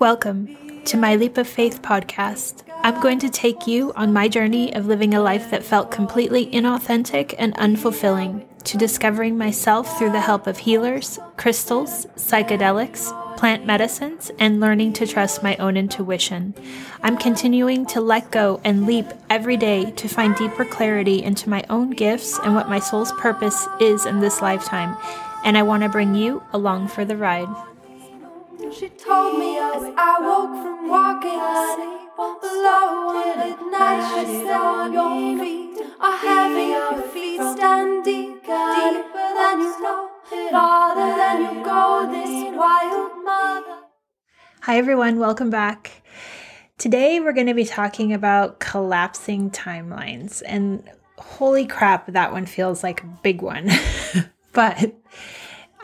Welcome to my Leap of Faith podcast. I'm going to take you on my journey of living a life that felt completely inauthentic and unfulfilling, to discovering myself through the help of healers, crystals, psychedelics, plant medicines, and learning to trust my own intuition. I'm continuing to let go and leap every day to find deeper clarity into my own gifts and what my soul's purpose is in this lifetime. And I want to bring you along for the ride. She told me as I woke from walking asleep alone at night. She said, Your feet are heavy, your feet stand deep, deeper than you know, farther than you go. This wild mother. Hi, everyone. Welcome back. Today, we're going to be talking about collapsing timelines. And holy crap, that one feels like a big one. but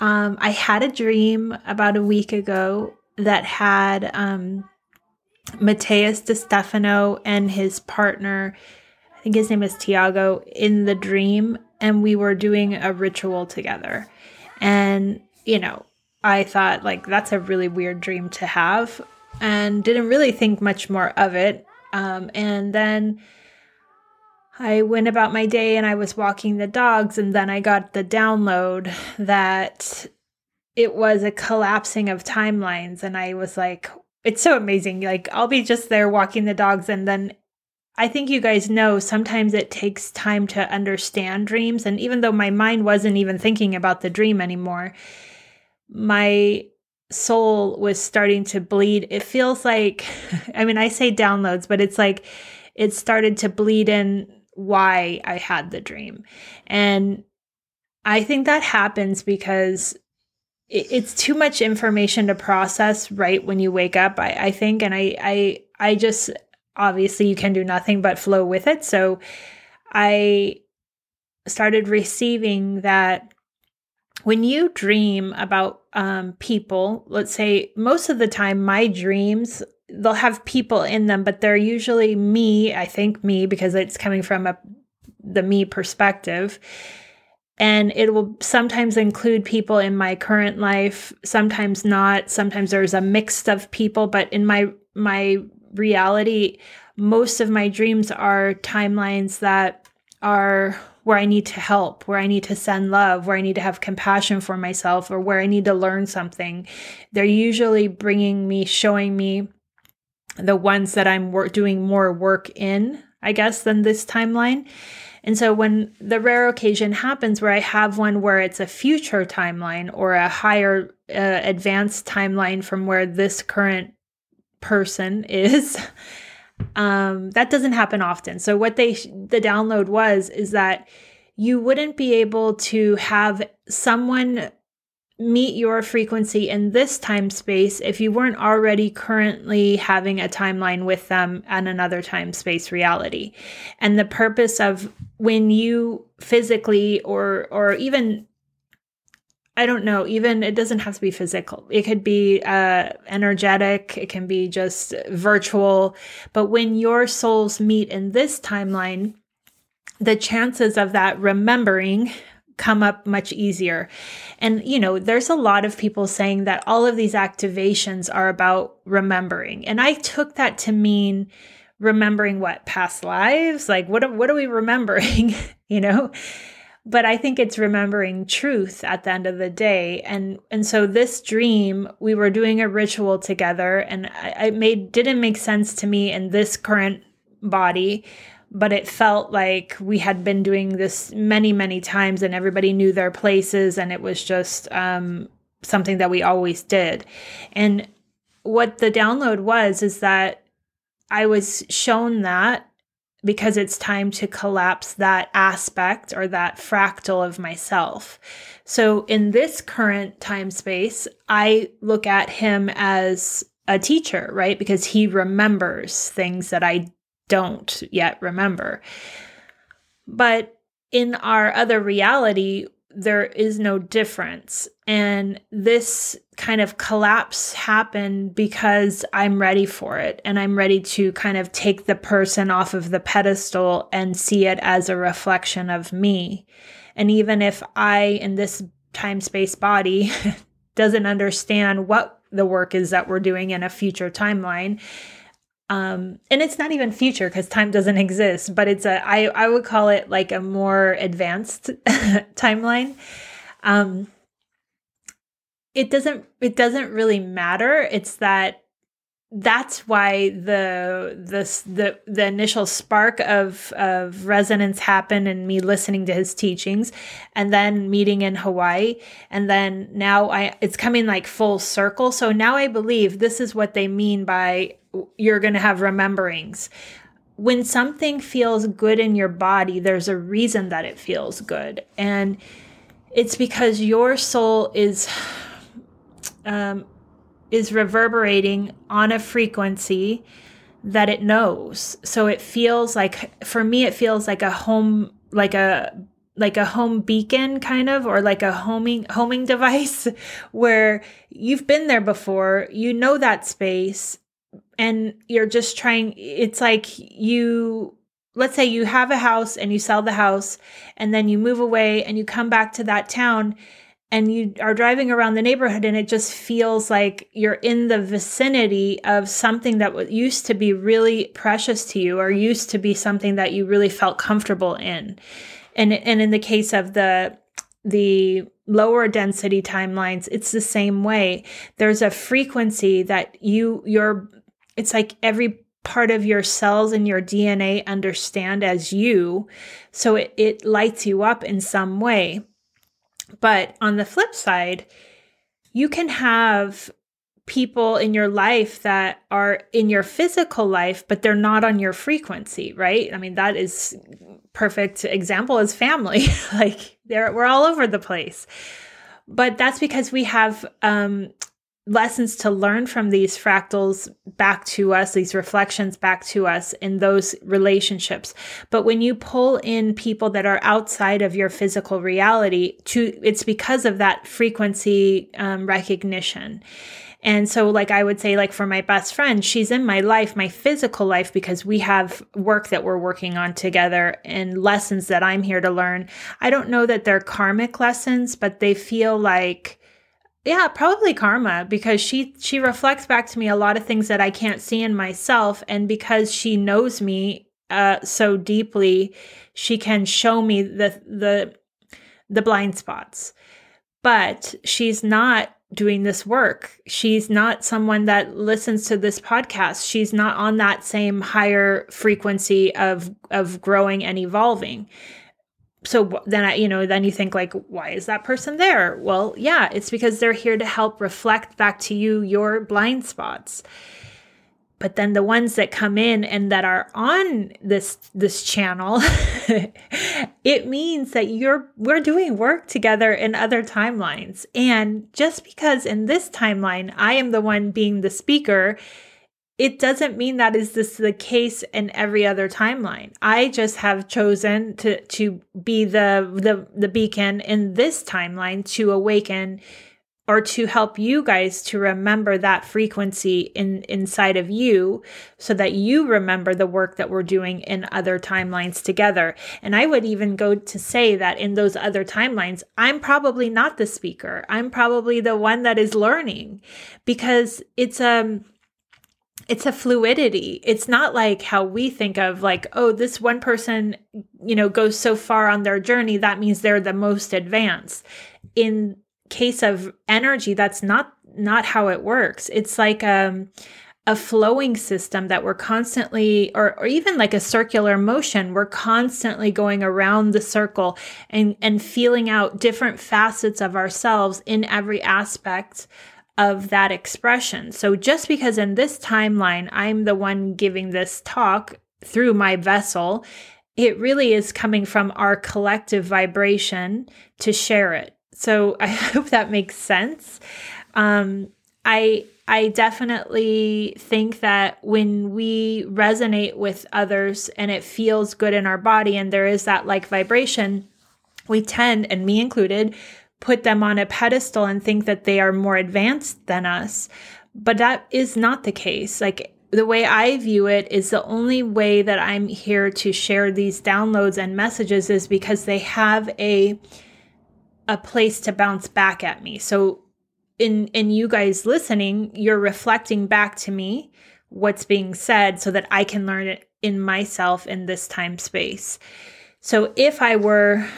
um, I had a dream about a week ago that had um, Matías De Stefano and his partner, I think his name is Tiago, in the dream, and we were doing a ritual together. And, you know, I thought, like, that's a really weird dream to have, and didn't really think much more of it. Um, and then I went about my day and I was walking the dogs, and then I got the download that it was a collapsing of timelines. And I was like, it's so amazing. Like, I'll be just there walking the dogs, and then I think you guys know sometimes it takes time to understand dreams. And even though my mind wasn't even thinking about the dream anymore, my soul was starting to bleed. It feels like, I mean, I say downloads, but it's like it started to bleed in why I had the dream. And I think that happens because it's too much information to process right when you wake up, I, I think. And I, I, I just, obviously you can do nothing but flow with it. So I started receiving that when you dream about um, people, let's say most of the time, my dreams they'll have people in them, but they're usually me, I think me, because it's coming from a the me perspective. And it will sometimes include people in my current life, sometimes not. Sometimes there's a mix of people, but in my my reality, most of my dreams are timelines that are where I need to help, where I need to send love, where I need to have compassion for myself, or where I need to learn something. They're usually bringing me, showing me the ones that I'm wor- doing more work in, I guess, than this timeline. And so when the rare occasion happens where I have one where it's a future timeline or a higher uh, advanced timeline from where this current person is, um, that doesn't happen often. So what they the download was is that you wouldn't be able to have someone meet your frequency in this time space if you weren't already currently having a timeline with them and another time space reality. And the purpose of when you physically or or even I don't know, even it doesn't have to be physical. It could be uh, energetic, it can be just virtual. But when your souls meet in this timeline, the chances of that remembering come up much easier. And, you know, there's a lot of people saying that all of these activations are about remembering. And I took that to mean remembering what past lives, like what, what are we remembering, you know? But I think it's remembering truth at the end of the day. And, and so this dream, we were doing a ritual together and I, I made, didn't make sense to me in this current body but it felt like we had been doing this many, many times and everybody knew their places and it was just um, something that we always did. And what the download was is that I was shown that because it's time to collapse that aspect or that fractal of myself. So in this current time space, I look at him as a teacher, right? Because he remembers things that I don't yet remember. But in our other reality, there is no difference. And this kind of collapse happened because I'm ready for it. And I'm ready to kind of take the person off of the pedestal and see it as a reflection of me. And even if I, in this time space body, doesn't understand what the work is that we're doing in a future timeline um and it's not even future because time doesn't exist but it's a i i would call it like a more advanced timeline. Um it doesn't it doesn't really matter. It's that that's why the the the the initial spark of of resonance happened and me listening to his teachings and then meeting in Hawaii. And then now I it's coming like full circle. So now I believe this is what they mean by you're going to have rememberings. When something feels good in your body there's a reason that it feels good. And it's because your soul is um, is reverberating on a frequency that it knows. So it feels like for me it feels like a home like a like a home beacon kind of or like a homing homing device where you've been there before, you know that space and you're just trying it's like you let's say you have a house and you sell the house and then you move away and you come back to that town and you are driving around the neighborhood and it just feels like you're in the vicinity of something that used to be really precious to you or used to be something that you really felt comfortable in. And and in the case of the the lower density timelines it's the same way. There's a frequency that you your it's like every part of your cells and your DNA understand as you. So it, it lights you up in some way. But on the flip side, you can have people in your life that are in your physical life but they're not on your frequency right? I mean that is perfect example is family. Like they're we're all over the place. But that's because we have um lessons to learn from these fractals back to us, these reflections back to us in those relationships. But when you pull in people that are outside of your physical reality, to it's because of that frequency um, recognition. And so, like, I would say, like, for my best friend, she's in my life, my physical life, because we have work that we're working on together and lessons that I'm here to learn. I don't know that they're karmic lessons, but they feel like, yeah, probably karma because she she reflects back to me a lot of things that I can't see in myself and because she knows me uh so deeply, she can show me the the the blind spots. But she's not doing this work. She's not someone that listens to this podcast. She's not on that same higher frequency of of growing and evolving so then I, you know, then you think like, why is that person there? Well, yeah, it's because they're here to help reflect back to you your blind spots. But then the ones that come in and that are on this this channel, it means that you're we're doing work together in other timelines. And just because in this timeline I am the one being the speaker, it doesn't mean that is this the case in every other timeline. I just have chosen to to be the the the beacon in this timeline to awaken or to help you guys to remember that frequency in inside of you so that you remember the work that we're doing in other timelines together. And I would even go to say that in those other timelines, I'm probably not the speaker. I'm probably the one that is learning because it's um it's a fluidity. It's not like how we think of like, oh, this one person, you know, goes so far on their journey, that means they're the most advanced. In case of energy, that's not not how it works. It's like um a flowing system that we're constantly or, or even like a circular motion we're constantly going around the circle and and feeling out different facets of ourselves in every aspect of that expression. So just because in this timeline I'm the one giving this talk through my vessel, it really is coming from our collective vibration to share it. So I hope that makes sense. Um, I I definitely think that when we resonate with others and it feels good in our body and there is that like vibration, we tend, and me included, put them on a pedestal and think that they are more advanced than us. But that is not the case. Like the way I view it is the only way that I'm here to share these downloads and messages is because they have a a place to bounce back at me. So in in you guys listening, you're reflecting back to me what's being said so that I can learn it in myself in this time space. So if I were,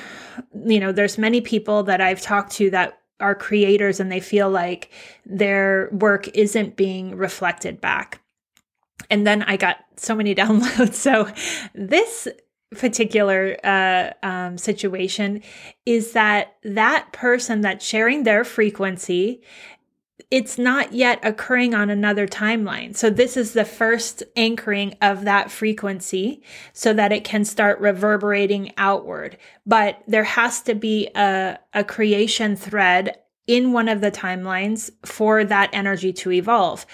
you know, there's many people that I've talked to that are creators and they feel like their work isn't being reflected back. And then I got so many downloads. So this particular uh, um, situation is that that person that's sharing their frequency it's not yet occurring on another timeline. So this is the first anchoring of that frequency so that it can start reverberating outward. But there has to be a, a creation thread in one of the timelines for that energy to evolve.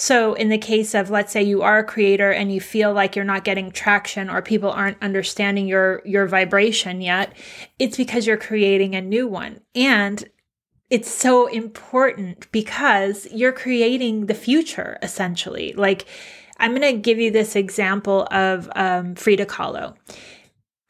So, in the case of, let's say you are a creator and you feel like you're not getting traction or people aren't understanding your, your vibration yet, it's because you're creating a new one. And it's so important because you're creating the future essentially. Like, I'm going to give you this example of um, Frida Kahlo.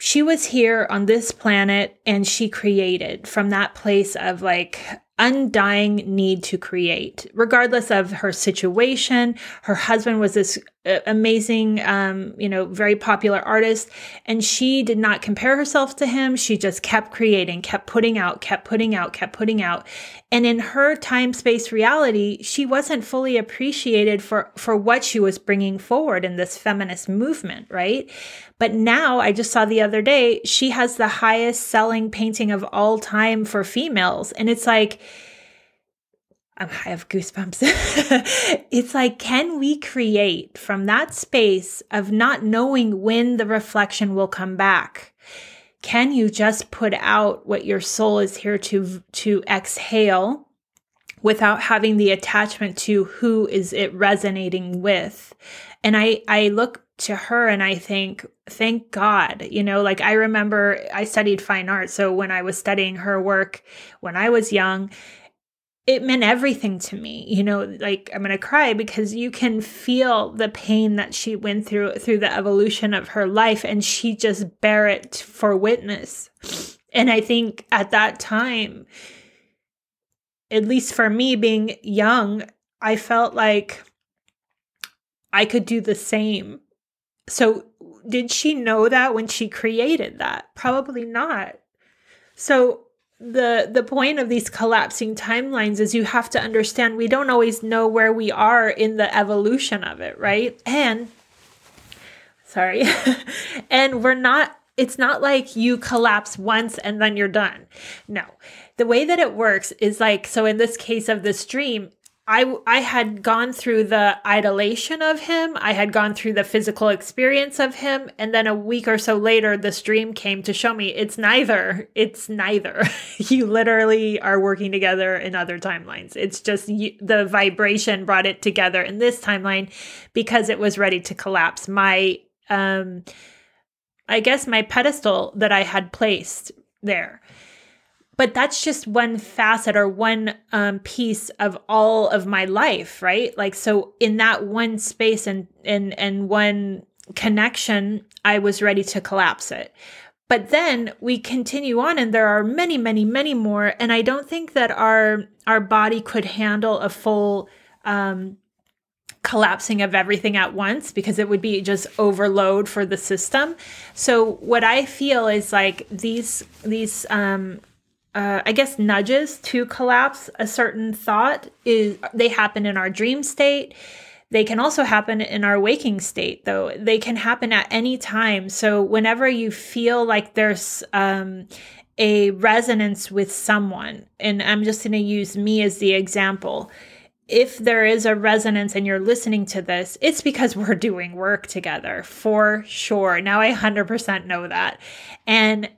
She was here on this planet and she created from that place of like undying need to create, regardless of her situation. Her husband was this uh, amazing, um, you know, very popular artist, and she did not compare herself to him. She just kept creating, kept putting out, kept putting out, kept putting out. And in her time space reality, she wasn't fully appreciated for, for what she was bringing forward in this feminist movement, right? But now I just saw the other day, she has the highest selling painting of all time for females. And it's like, I have goosebumps. it's like, can we create from that space of not knowing when the reflection will come back? Can you just put out what your soul is here to, to exhale without having the attachment to who is it resonating with? And I, I look to her and I think, thank God, you know, like I remember I studied fine art. So when I was studying her work when I was young, it meant everything to me you know like i'm going to cry because you can feel the pain that she went through through the evolution of her life and she just bear it for witness. And i think at that time at least for me being young i felt like i could do the same. So did she know that when she created that? Probably not. So the the point of these collapsing timelines is you have to understand we don't always know where we are in the evolution of it right? And sorry and we're not it's not like you collapse once and then you're done. No. The way that it works is like so in this case of this dream I I had gone through the idolation of him. I had gone through the physical experience of him, and then a week or so later, this dream came to show me it's neither. It's neither. you literally are working together in other timelines. It's just you, the vibration brought it together in this timeline because it was ready to collapse. My um, I guess my pedestal that I had placed there but that's just one facet or one um, piece of all of my life right? Like so in that one space and and and one connection i was ready to collapse it. But then we continue on and there are many many many more. And i don't think that our our body could handle a full um, collapsing of everything at once because it would be just overload for the system. So what i feel is like these these um, uh, I guess nudges to collapse a certain thought is they happen in our dream state. They can also happen in our waking state, though. They can happen at any time. So whenever you feel like there's um, a resonance with someone, and I'm just going to use me as the example. If there is a resonance and you're listening to this, it's because we're doing work together for sure. Now I 100% know that. And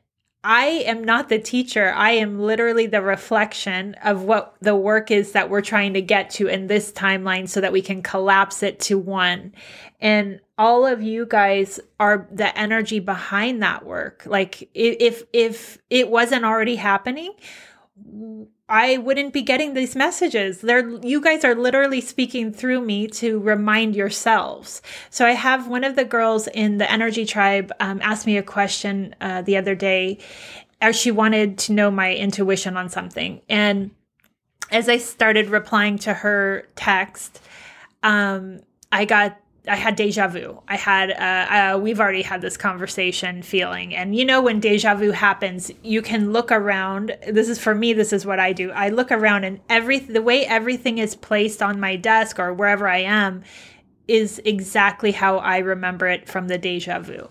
I am not the teacher. I am literally the reflection of what the work is that we're trying to get to in this timeline so that we can collapse it to one. And all of you guys are the energy behind that work. Like if if it wasn't already happening, I wouldn't be getting these messages. They're, you guys are literally speaking through me to remind yourselves. So I have one of the girls in the Energy Tribe um, asked me a question uh, the other day as she wanted to know my intuition on something. And as I started replying to her text, um, I got I had deja vu. I had uh, uh, we've already had this conversation feeling, and you know when deja vu happens, you can look around. This is for me. This is what I do. I look around, and every the way everything is placed on my desk or wherever I am is exactly how I remember it from the deja vu.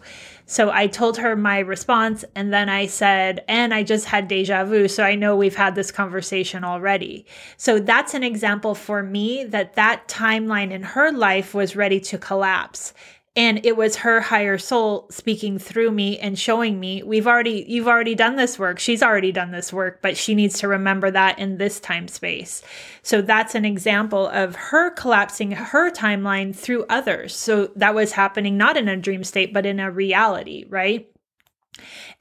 So I told her my response, and then I said, and I just had deja vu. So I know we've had this conversation already. So that's an example for me that that timeline in her life was ready to collapse and it was her higher soul speaking through me and showing me we've already you've already done this work. She's already done this work but she needs to remember that in this time space. So that's an example of her collapsing her timeline through others. So that was happening not in a dream state but in a reality right?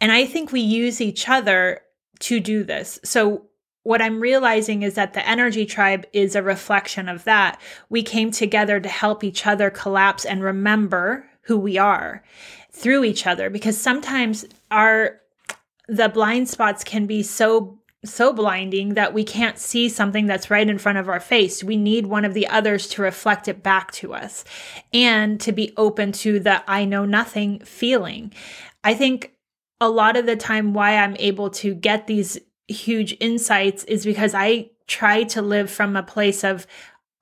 And i think we use each other to do this. So what I'm realizing is that the energy tribe is a reflection of that. We came together to help each other collapse and remember who we are through each other because sometimes our the blind spots can be so so blinding that we can't see something that's right in front of our face. We need one of the others to reflect it back to us and to be open to the I know nothing feeling. I think a lot of the time why I'm able to get these huge insights is because I try to live from a place of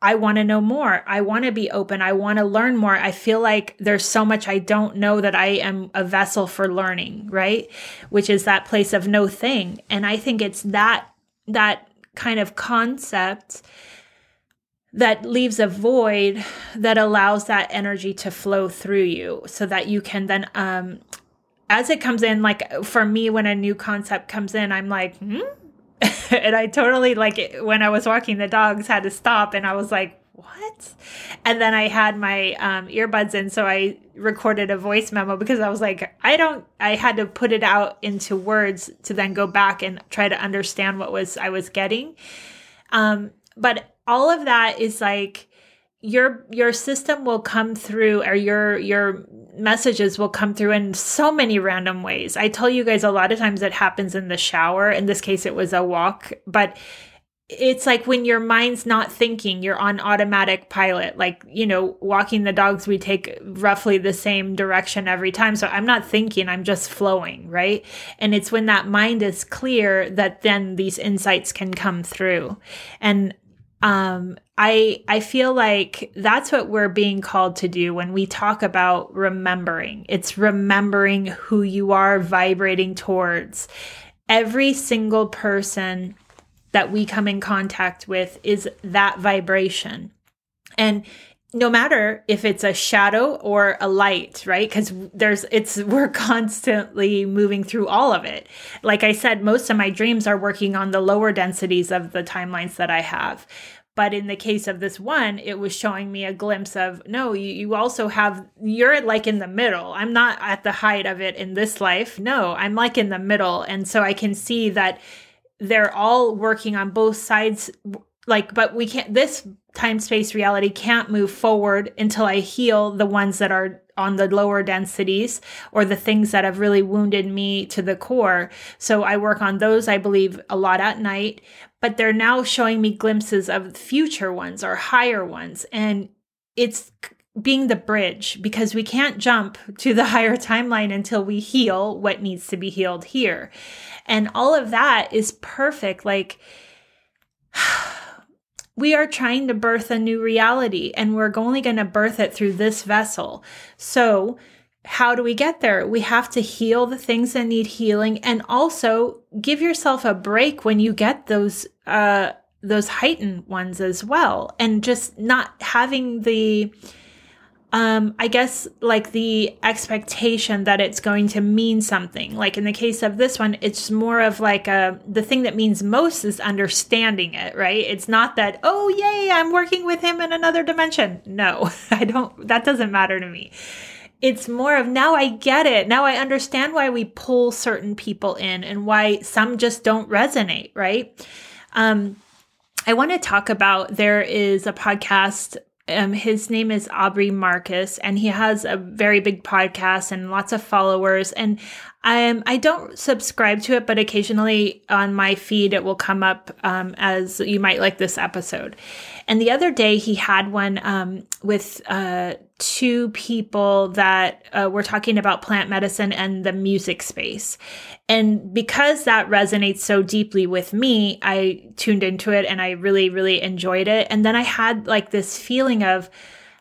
I want to know more. I want to be open. I want to learn more. I feel like there's so much I don't know that I am a vessel for learning, right? Which is that place of no thing. And I think it's that that kind of concept that leaves a void that allows that energy to flow through you so that you can then um as it comes in, like for me, when a new concept comes in, I'm like, hmm? and I totally like when I was walking the dogs had to stop and I was like, what? And then I had my um, earbuds in, so I recorded a voice memo because I was like, I don't, I had to put it out into words to then go back and try to understand what was I was getting. Um, but all of that is like, your your system will come through or your your messages will come through in so many random ways. I tell you guys a lot of times it happens in the shower. In this case, it was a walk, but it's like when your mind's not thinking, you're on automatic pilot. Like, you know, walking the dogs, we take roughly the same direction every time. So I'm not thinking, I'm just flowing, right? And it's when that mind is clear that then these insights can come through. And um, I I feel like that's what we're being called to do when we talk about remembering. It's remembering who you are vibrating towards. Every single person that we come in contact with is that vibration. And no matter if it's a shadow or a light right because there's it's we're constantly moving through all of it like i said most of my dreams are working on the lower densities of the timelines that i have but in the case of this one it was showing me a glimpse of no you, you also have you're like in the middle. I'm not at the height of it in this life. No i'm like in the middle. And so i can see that they're all working on both sides like but we can't this time space reality can't move forward until i heal the ones that are on the lower densities or the things that have really wounded me to the core so i work on those i believe a lot at night but they're now showing me glimpses of future ones or higher ones. And it's being the bridge because we can't jump to the higher timeline until we heal what needs to be healed here. And all of that is perfect. Like, we are trying to birth a new reality and we're only going to birth it through this vessel. So, how do we get there? We have to heal the things that need healing and also give yourself a break when you get those uh those heightened ones as well and just not having the um i guess like the expectation that it's going to mean something like in the case of this one it's more of like a uh, the thing that means most is understanding it right it's not that oh yay i'm working with him in another dimension no i don't that doesn't matter to me it's more of now I get it. Now I understand why we pull certain people in and why some just don't resonate, right? Um, I want to talk about there is a podcast. Um, his name is Aubrey Marcus, and he has a very big podcast and lots of followers. And Um, I don't subscribe to it, but occasionally on my feed it will come up um, as you might like this episode. And the other day he had one um, with uh, two people that uh, were talking about plant medicine and the music space. And because that resonates so deeply with me, I tuned into it and I really, really enjoyed it. And then I had like this feeling of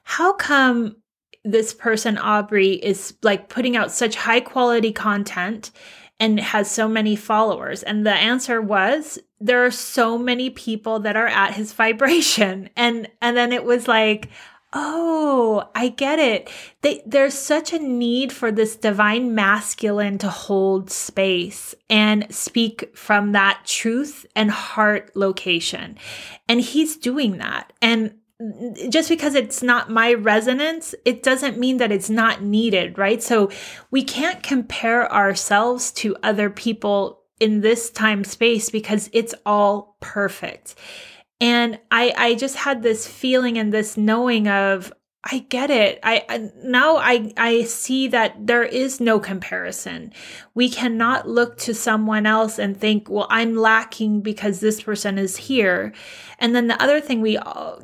how come this person, Aubrey, is like putting out such high quality content and has so many followers? And the answer was there are so many people that are at his vibration. And and then it was like, oh, I get it. They, there's such a need for this divine masculine to hold space and speak from that truth and heart location. And he's doing that. And just because it's not my resonance, it doesn't mean that it's not needed, right? So we can't compare ourselves to other people in this time space because it's all perfect. And I I just had this feeling and this knowing of I get it. I, I, now I I see that there is no comparison. We cannot look to someone else and think, "Well, I'm lacking because this person is here." And then the other thing we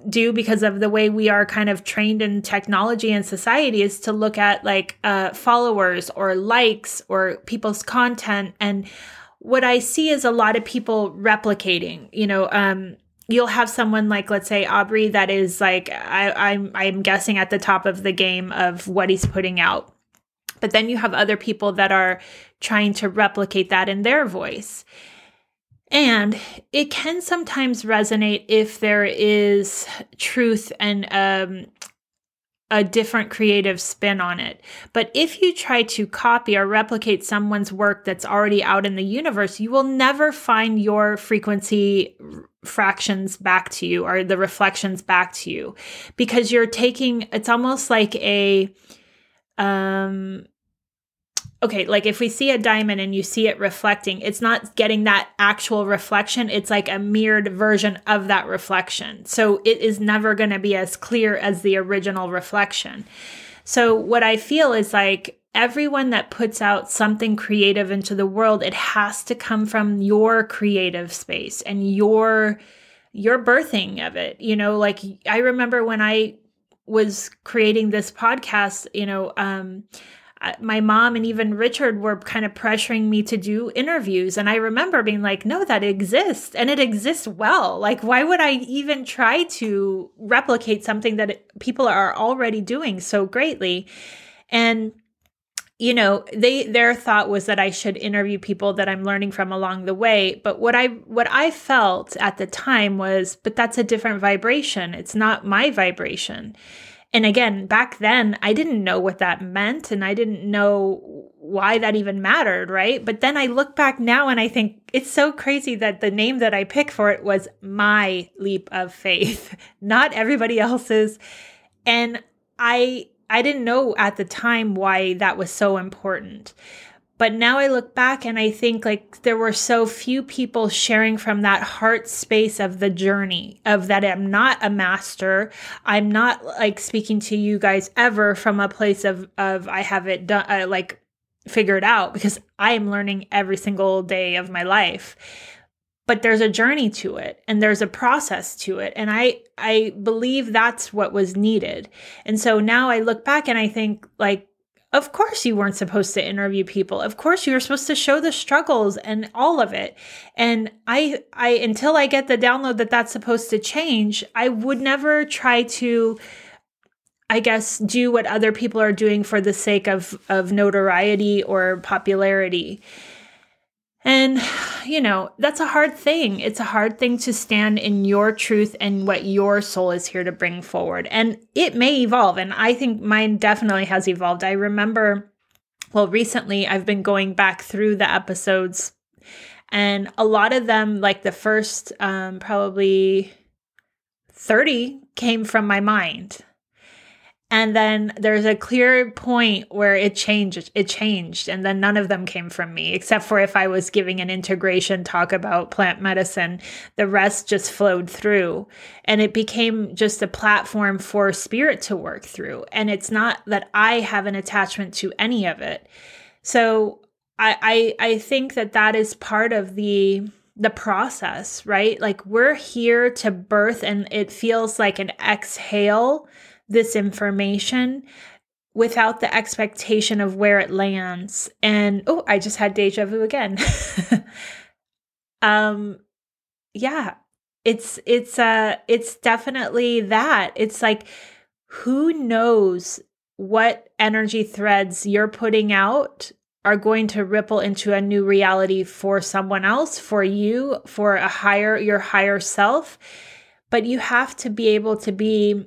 do because of the way we are kind of trained in technology and society is to look at like uh, followers or likes or people's content and what I see is a lot of people replicating, you know, um, you'll have someone like let's say Aubrey that is like I, I'm I'm guessing at the top of the game of what he's putting out. But then you have other people that are trying to replicate that in their voice. And it can sometimes resonate if there is truth and um, a different creative spin on it. But if you try to copy or replicate someone's work that's already out in the universe, you will never find your frequency fractions back to you or the reflections back to you because you're taking it's almost like a um okay, like if we see a diamond and you see it reflecting, it's not getting that actual reflection. It's like a mirrored version of that reflection. So it is never going to be as clear as the original reflection. So what I feel is like everyone that puts out something creative into the world, it has to come from your creative space and your your birthing of it. You know, like I remember when I was creating this podcast, you know, um my mom and even Richard were kind of pressuring me to do interviews. And I remember being like, no, that exists and it exists well. Like, why would I even try to replicate something that people are already doing so greatly? And you know they their thought was that i should interview people that i'm learning from along the way but what i what i felt at the time was but that's a different vibration it's not my vibration and again, back then, I didn't know what that meant and I didn't know why that even mattered, right? But then I look back now and I think it's so crazy that the name that I picked for it was My Leap of Faith, not everybody else's. And I I didn't know at the time why that was so important. But now I look back and I think like there were so few people sharing from that heart space of the journey of that I'm not a master. I'm not like speaking to you guys ever from a place of of I have it done uh, like figured out because I am learning every single day of my life. But there's a journey to it and there's a process to it and I I believe that's what was needed. And so now I look back and I think like of course, you weren't supposed to interview people. Of course, you were supposed to show the struggles and all of it. And I, I, until I get the download that that's supposed to change, I would never try to, I guess, do what other people are doing for the sake of of notoriety or popularity. And, you know, that's a hard thing. It's a hard thing to stand in your truth and what your soul is here to bring forward. And it may evolve. And I think mine definitely has evolved. I remember, well, recently I've been going back through the episodes, and a lot of them, like the first um, probably 30, came from my mind and then there's a clear point where it changed it changed and then none of them came from me except for if i was giving an integration talk about plant medicine the rest just flowed through. And it became just a platform for spirit to work through. And it's not that i have an attachment to any of it. So I, I I think that that is part of the the process, right? Like we're here to birth and it feels like an exhale this information without the expectation of where it lands. And oh, I just had deja vu again. um yeah, it's it's uh it's definitely that. It's like who knows what energy threads you're putting out are going to ripple into a new reality for someone else, for you, for a higher, your higher self. But you have to be able to be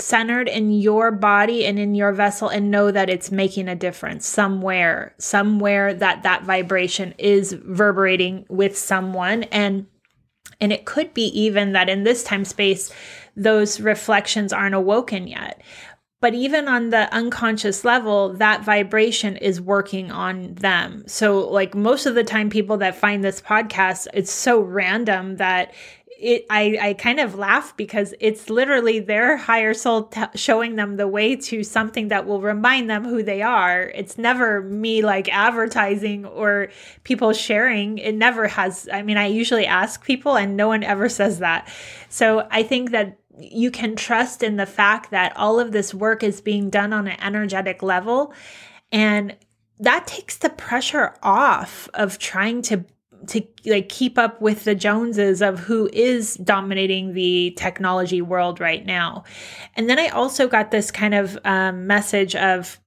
centered in your body and in your vessel and know that it's making a difference somewhere, somewhere that that vibration is reverberating with someone. And and it could be even that in this time space, those reflections aren't awoken yet. But even on the unconscious level, that vibration is working on them. So, like most of the time, people that find this podcast, it's so random that it I, I kind of laugh because it's literally their higher soul t- showing them the way to something that will remind them who they are. It's never me like advertising or people sharing. It never has i mean i usually ask people and no one ever says that. So i think that you can trust in the fact that all of this work is being done on an energetic level. And that takes the pressure off of trying to to like keep up with the Joneses of who is dominating the technology world right now. And then I also got this kind of um, message of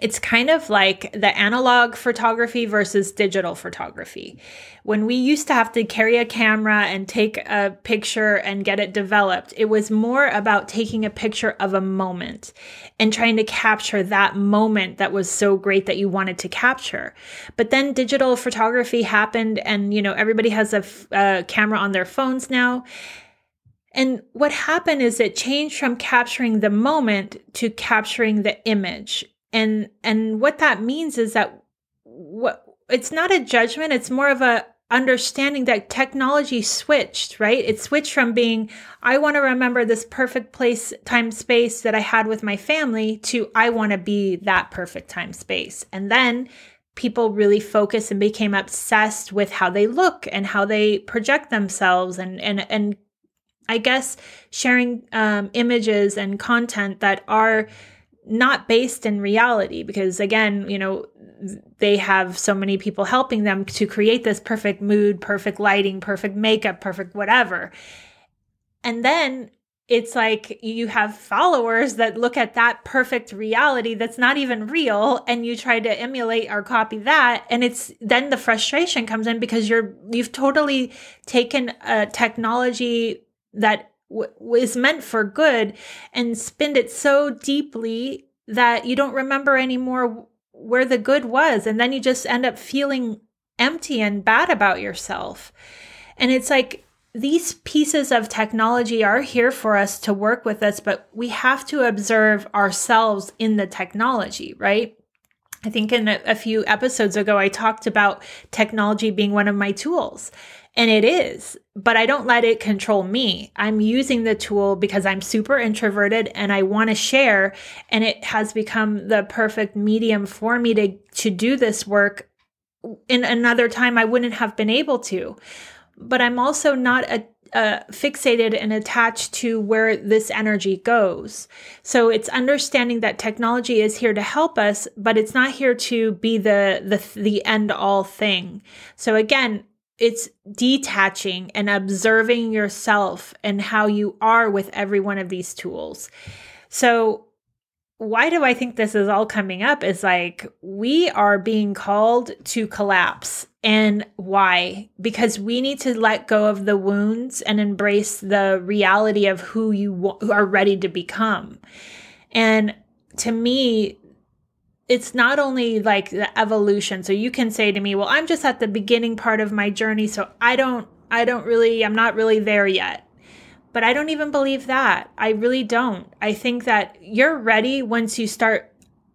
it's kind of like the analog photography versus digital photography. When we used to have to carry a camera and take a picture and get it developed, it was more about taking a picture of a moment and trying to capture that moment that was so great that you wanted to capture. But then digital photography happened and you know everybody has a, f- a camera on their phones now. And what happened is it changed from capturing the moment to capturing the image and and what that means is that what it's not a judgment it's more of a understanding that technology switched right? It switched from being i want to remember this perfect place time space that i had with my family to i want to be that perfect time space. And then people really focused and became obsessed with how they look and how they project themselves and and and i guess sharing um, images and content that are not based in reality because again you know they have so many people helping them to create this perfect mood perfect lighting perfect makeup perfect whatever. And then it's like you have followers that look at that perfect reality that's not even real and you try to emulate or copy that. And it's then the frustration comes in because you're you've totally taken a technology that was meant for good and spend it so deeply that you don't remember anymore where the good was. And then you just end up feeling empty and bad about yourself. And it's like these pieces of technology are here for us to work with us but we have to observe ourselves in the technology right? I think in a, a, few episodes ago, I talked about technology being one of my tools. And it is, but I don't let it control me. I'm using the tool because I'm super introverted and I want to share. And it has become the perfect medium for me to, to do this work. In another time, I wouldn't have been able to. But I'm also not a fixated and attached to where this energy goes. So it's understanding that technology is here to help us, but it's not here to be the the the end all thing. So again, it's detaching and observing yourself and how you are with every one of these tools. So, why do I think this is all coming up? Is like we are being called to collapse. And why? Because we need to let go of the wounds and embrace the reality of who you are ready to become. And to me, it's not only like the evolution. So you can say to me, well, I'm just at the beginning part of my journey. So I don't, I don't really, I'm not really there yet. But I don't even believe that. I really don't. I think that you're ready once you start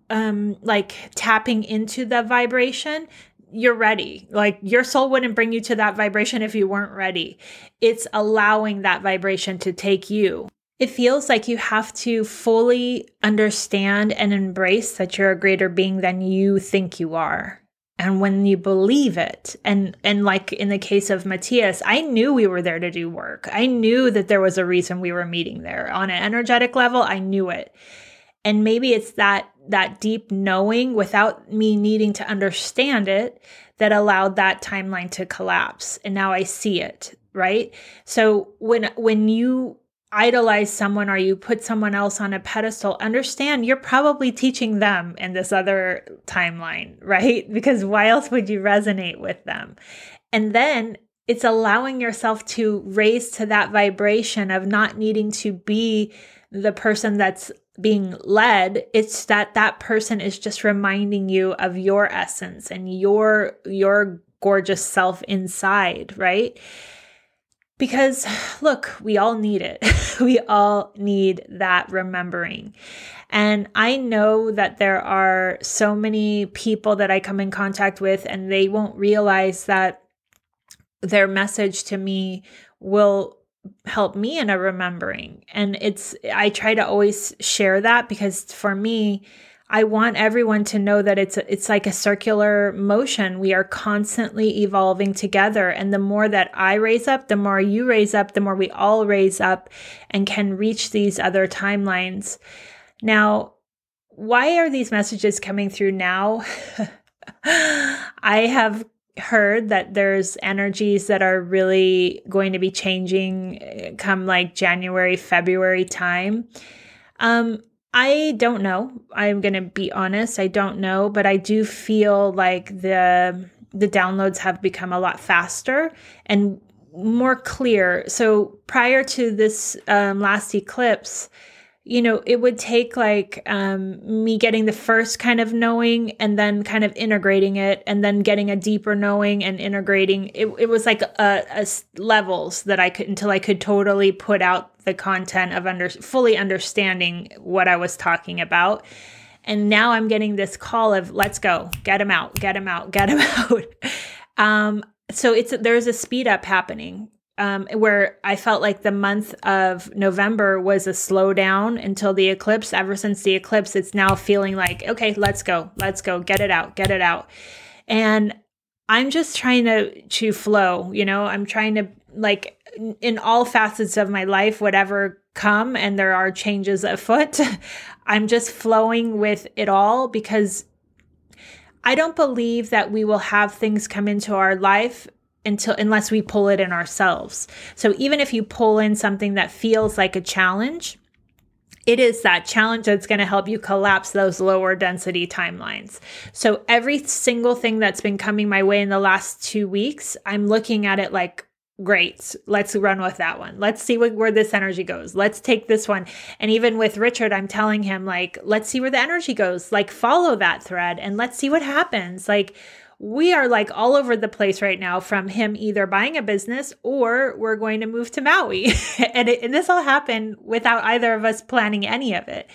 um like tapping into the vibration you're ready. Like your soul wouldn't bring you to that vibration if you weren't ready. It's allowing that vibration to take you it feels like you have to fully understand and embrace that you're a greater being than you think you are. and when you believe it and and like in the case of matthias i knew we were there to do work. I knew that there was a reason we were meeting there. On an energetic level i knew it. And maybe it's that that deep knowing without me needing to understand it that allowed that timeline to collapse. And now i see it right? So when when you idolize someone or you put someone else on a pedestal, understand you're probably teaching them in this other timeline, right? Because why else would you resonate with them? And then it's allowing yourself to raise to that vibration of not needing to be the person that's being led it's that that person is just reminding you of your essence and your your gorgeous self inside right because look, we all need it. we all need that remembering. And I know that there are so many people that I come in contact with, and they won't realize that their message to me will help me in a remembering. And it's, I try to always share that because for me, I want everyone to know that it's it's like a circular motion. We are constantly evolving together and the more that I raise up, the more you raise up, the more we all raise up and can reach these other timelines. Now, why are these messages coming through now? I have heard that there's energies that are really going to be changing eh, come like January, February time. Um, I don't know. I'm going to be honest. I don't know, but I do feel like the the downloads have become a lot faster and more clear. So prior to this um, last eclipse, you know, it would take like um, me getting the first kind of knowing and then kind of integrating it and then getting a deeper knowing and integrating. It, it was like a, a levels that I could until I could totally put out the content of under fully understanding what I was talking about. And now I'm getting this call of let's go, get him out, get him out, get him out. um, so it's there's a speed up happening um, where I felt like the month of November was a slowdown until the eclipse. Ever since the eclipse, it's now feeling like, okay, let's go, let's go, get it out, get it out. And I'm just trying to to flow, you know, I'm trying to like in all facets of my life, whatever come and there are changes afoot, I'm just flowing with it all because I don't believe that we will have things come into our life until unless we pull it in ourselves. So even if you pull in something that feels like a challenge, it is that challenge that's going to help you collapse those lower density timelines. So every single thing that's been coming my way in the last 2 weeks, I'm looking at it like great let's run with that one. Let's see what, where this energy goes. Let's take this one. And even with richard i'm telling him like let's see where the energy goes. Like follow that thread and let's see what happens. Like we are like all over the place right now from him either buying a business or we're going to move to Maui. and, it, and this all happened without either of us planning any of it.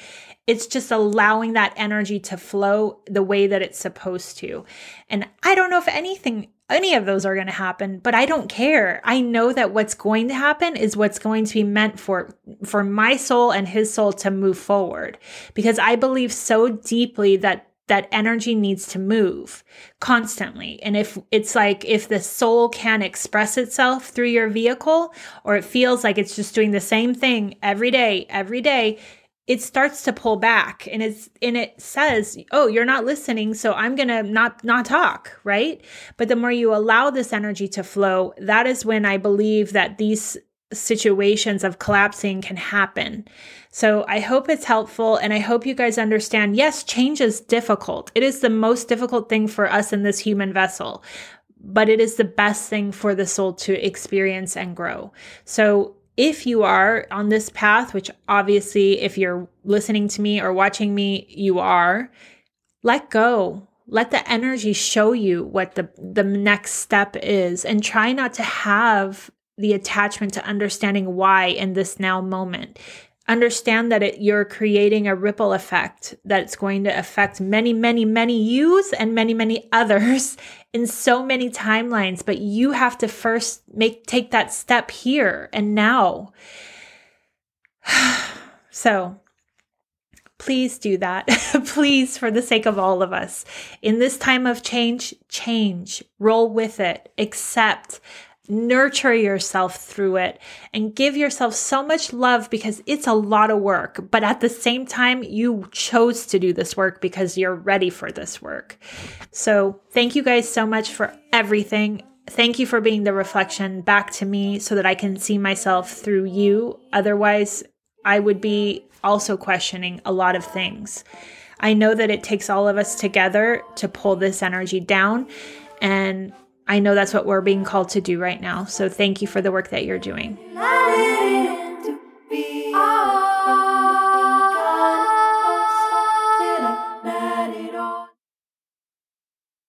It's just allowing that energy to flow the way that it's supposed to. And I don't know if anything any of those are going to happen but i don't care i know that what's going to happen is what's going to be meant for for my soul and his soul to move forward because i believe so deeply that that energy needs to move constantly. And if it's like if the soul can express itself through your vehicle, or it feels like it's just doing the same thing every day, every day, it starts to pull back and it's and it says oh you're not listening so i'm going to not not talk right but the more you allow this energy to flow that is when i believe that these situations of collapsing can happen. So I hope it's helpful and I hope you guys understand yes, change is difficult. It is the most difficult thing for us in this human vessel, but it is the best thing for the soul to experience and grow. So if you are on this path, which obviously, if you're listening to me or watching me, you are, let go. Let the energy show you what the, the next step is and try not to have the attachment to understanding why in this now moment. Understand that it, you're creating a ripple effect that's going to affect many, many, many yous and many, many others in so many timelines. But you have to first make take that step here and now. so Please do that. Please, for the sake of all of us. In this time of change, change, roll with it, accept, nurture yourself through it, and give yourself so much love because it's a lot of work. But at the same time, you chose to do this work because you're ready for this work. So thank you guys so much for everything. Thank you for being the reflection back to me so that I can see myself through you. Otherwise, I would be also questioning a lot of things. I know that it takes all of us together to pull this energy down. And I know that's what we're being called to do right now. So thank you for the work that you're doing.